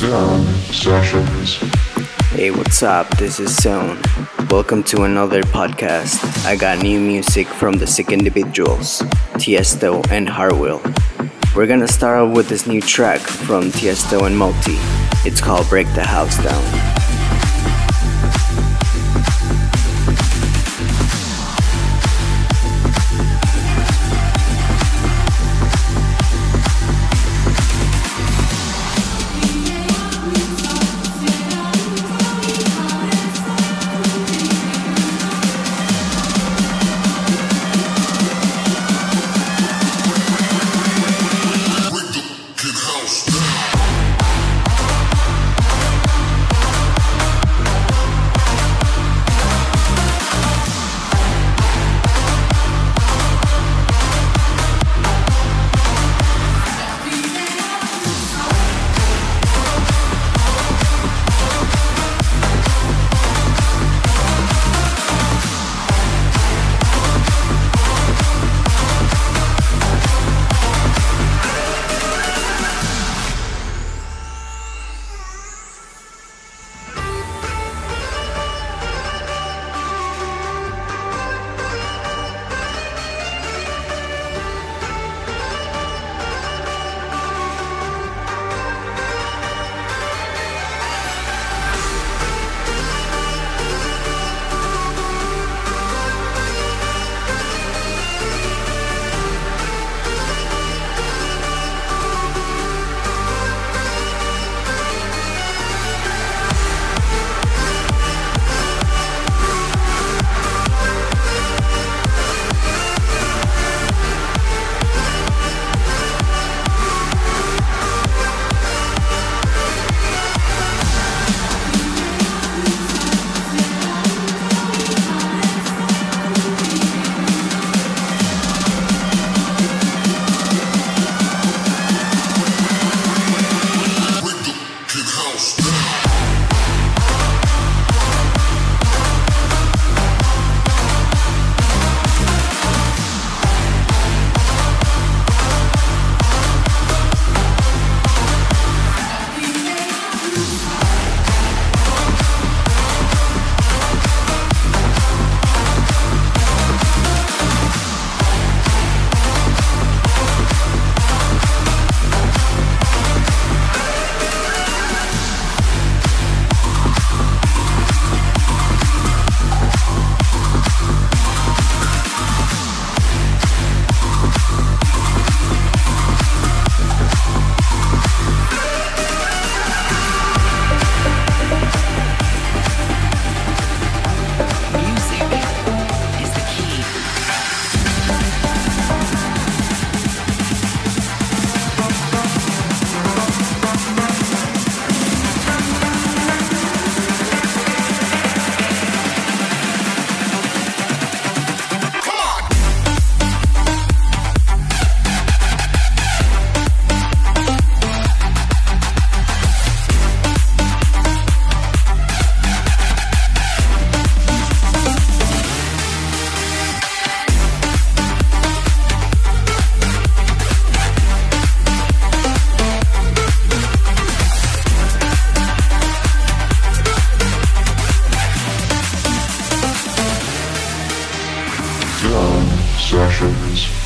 Sessions. Hey, what's up? This is Zonne. Welcome to another podcast. I got new music from the Sick Individuals, Tiesto and Hardwell. We're gonna start off with this new track from Tiesto and MOTi. It's called Break the House Down.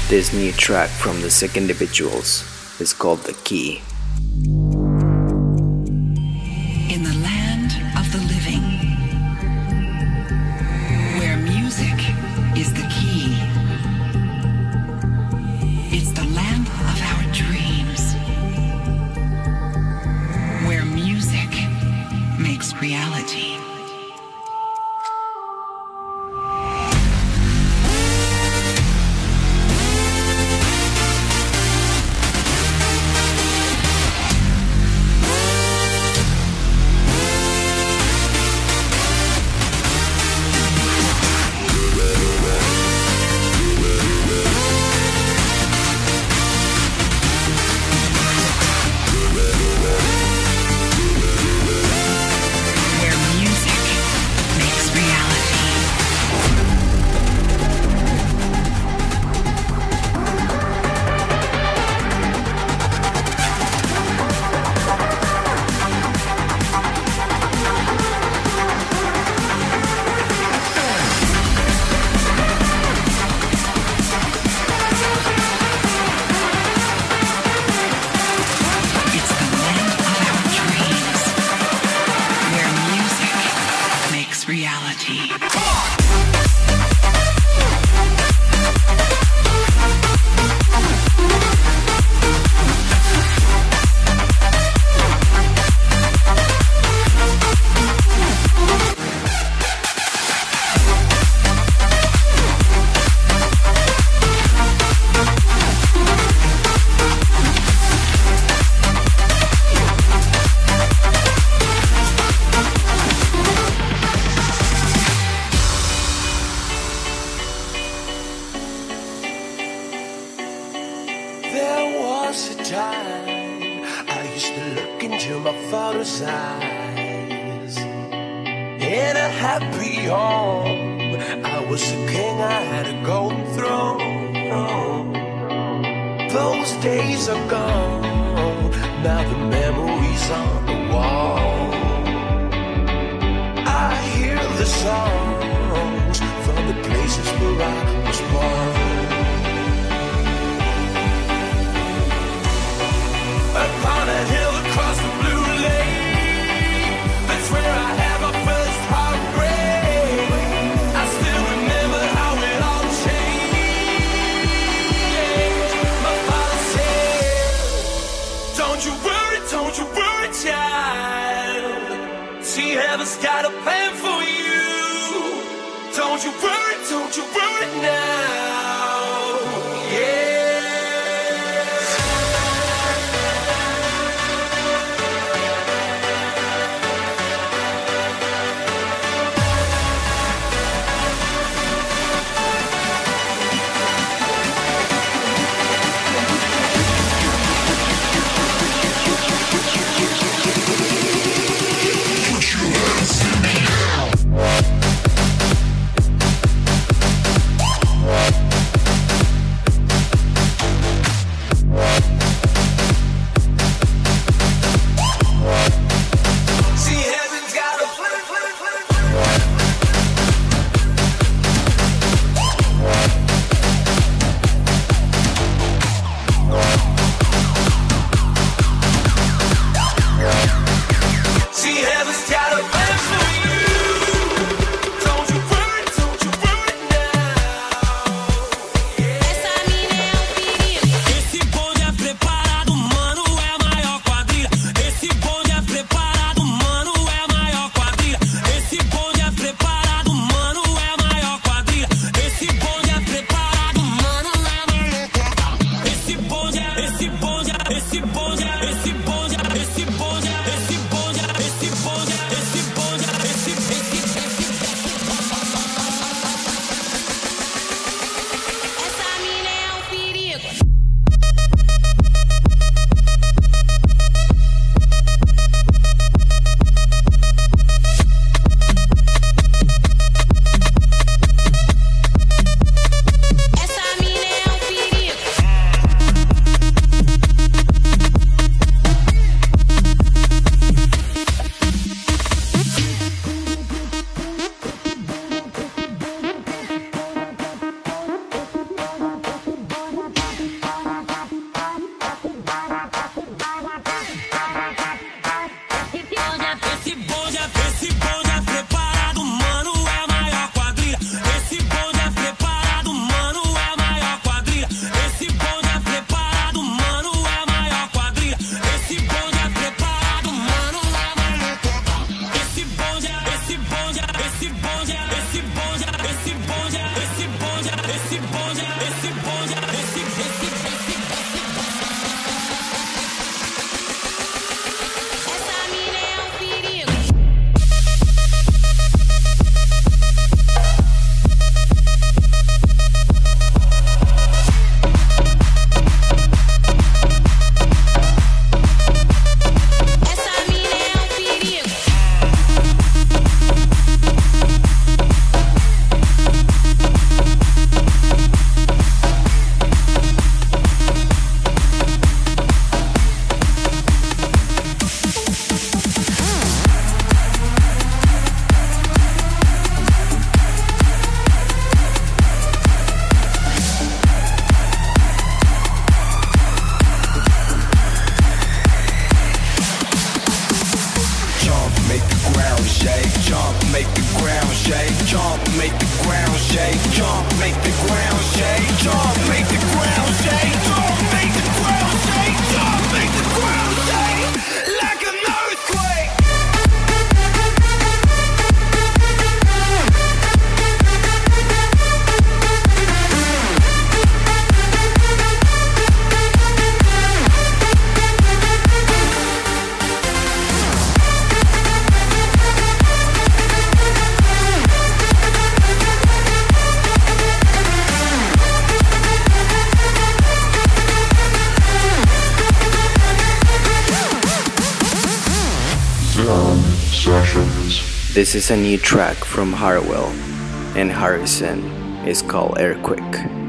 This new track from the Sick Individuals is called The Key. ago. Heaven's got a plan for you. Don't you worry, don't you worry now. This is a new track from Hardwell and Harrison. It's called Airquick.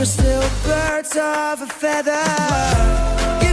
We're still birds of a feather.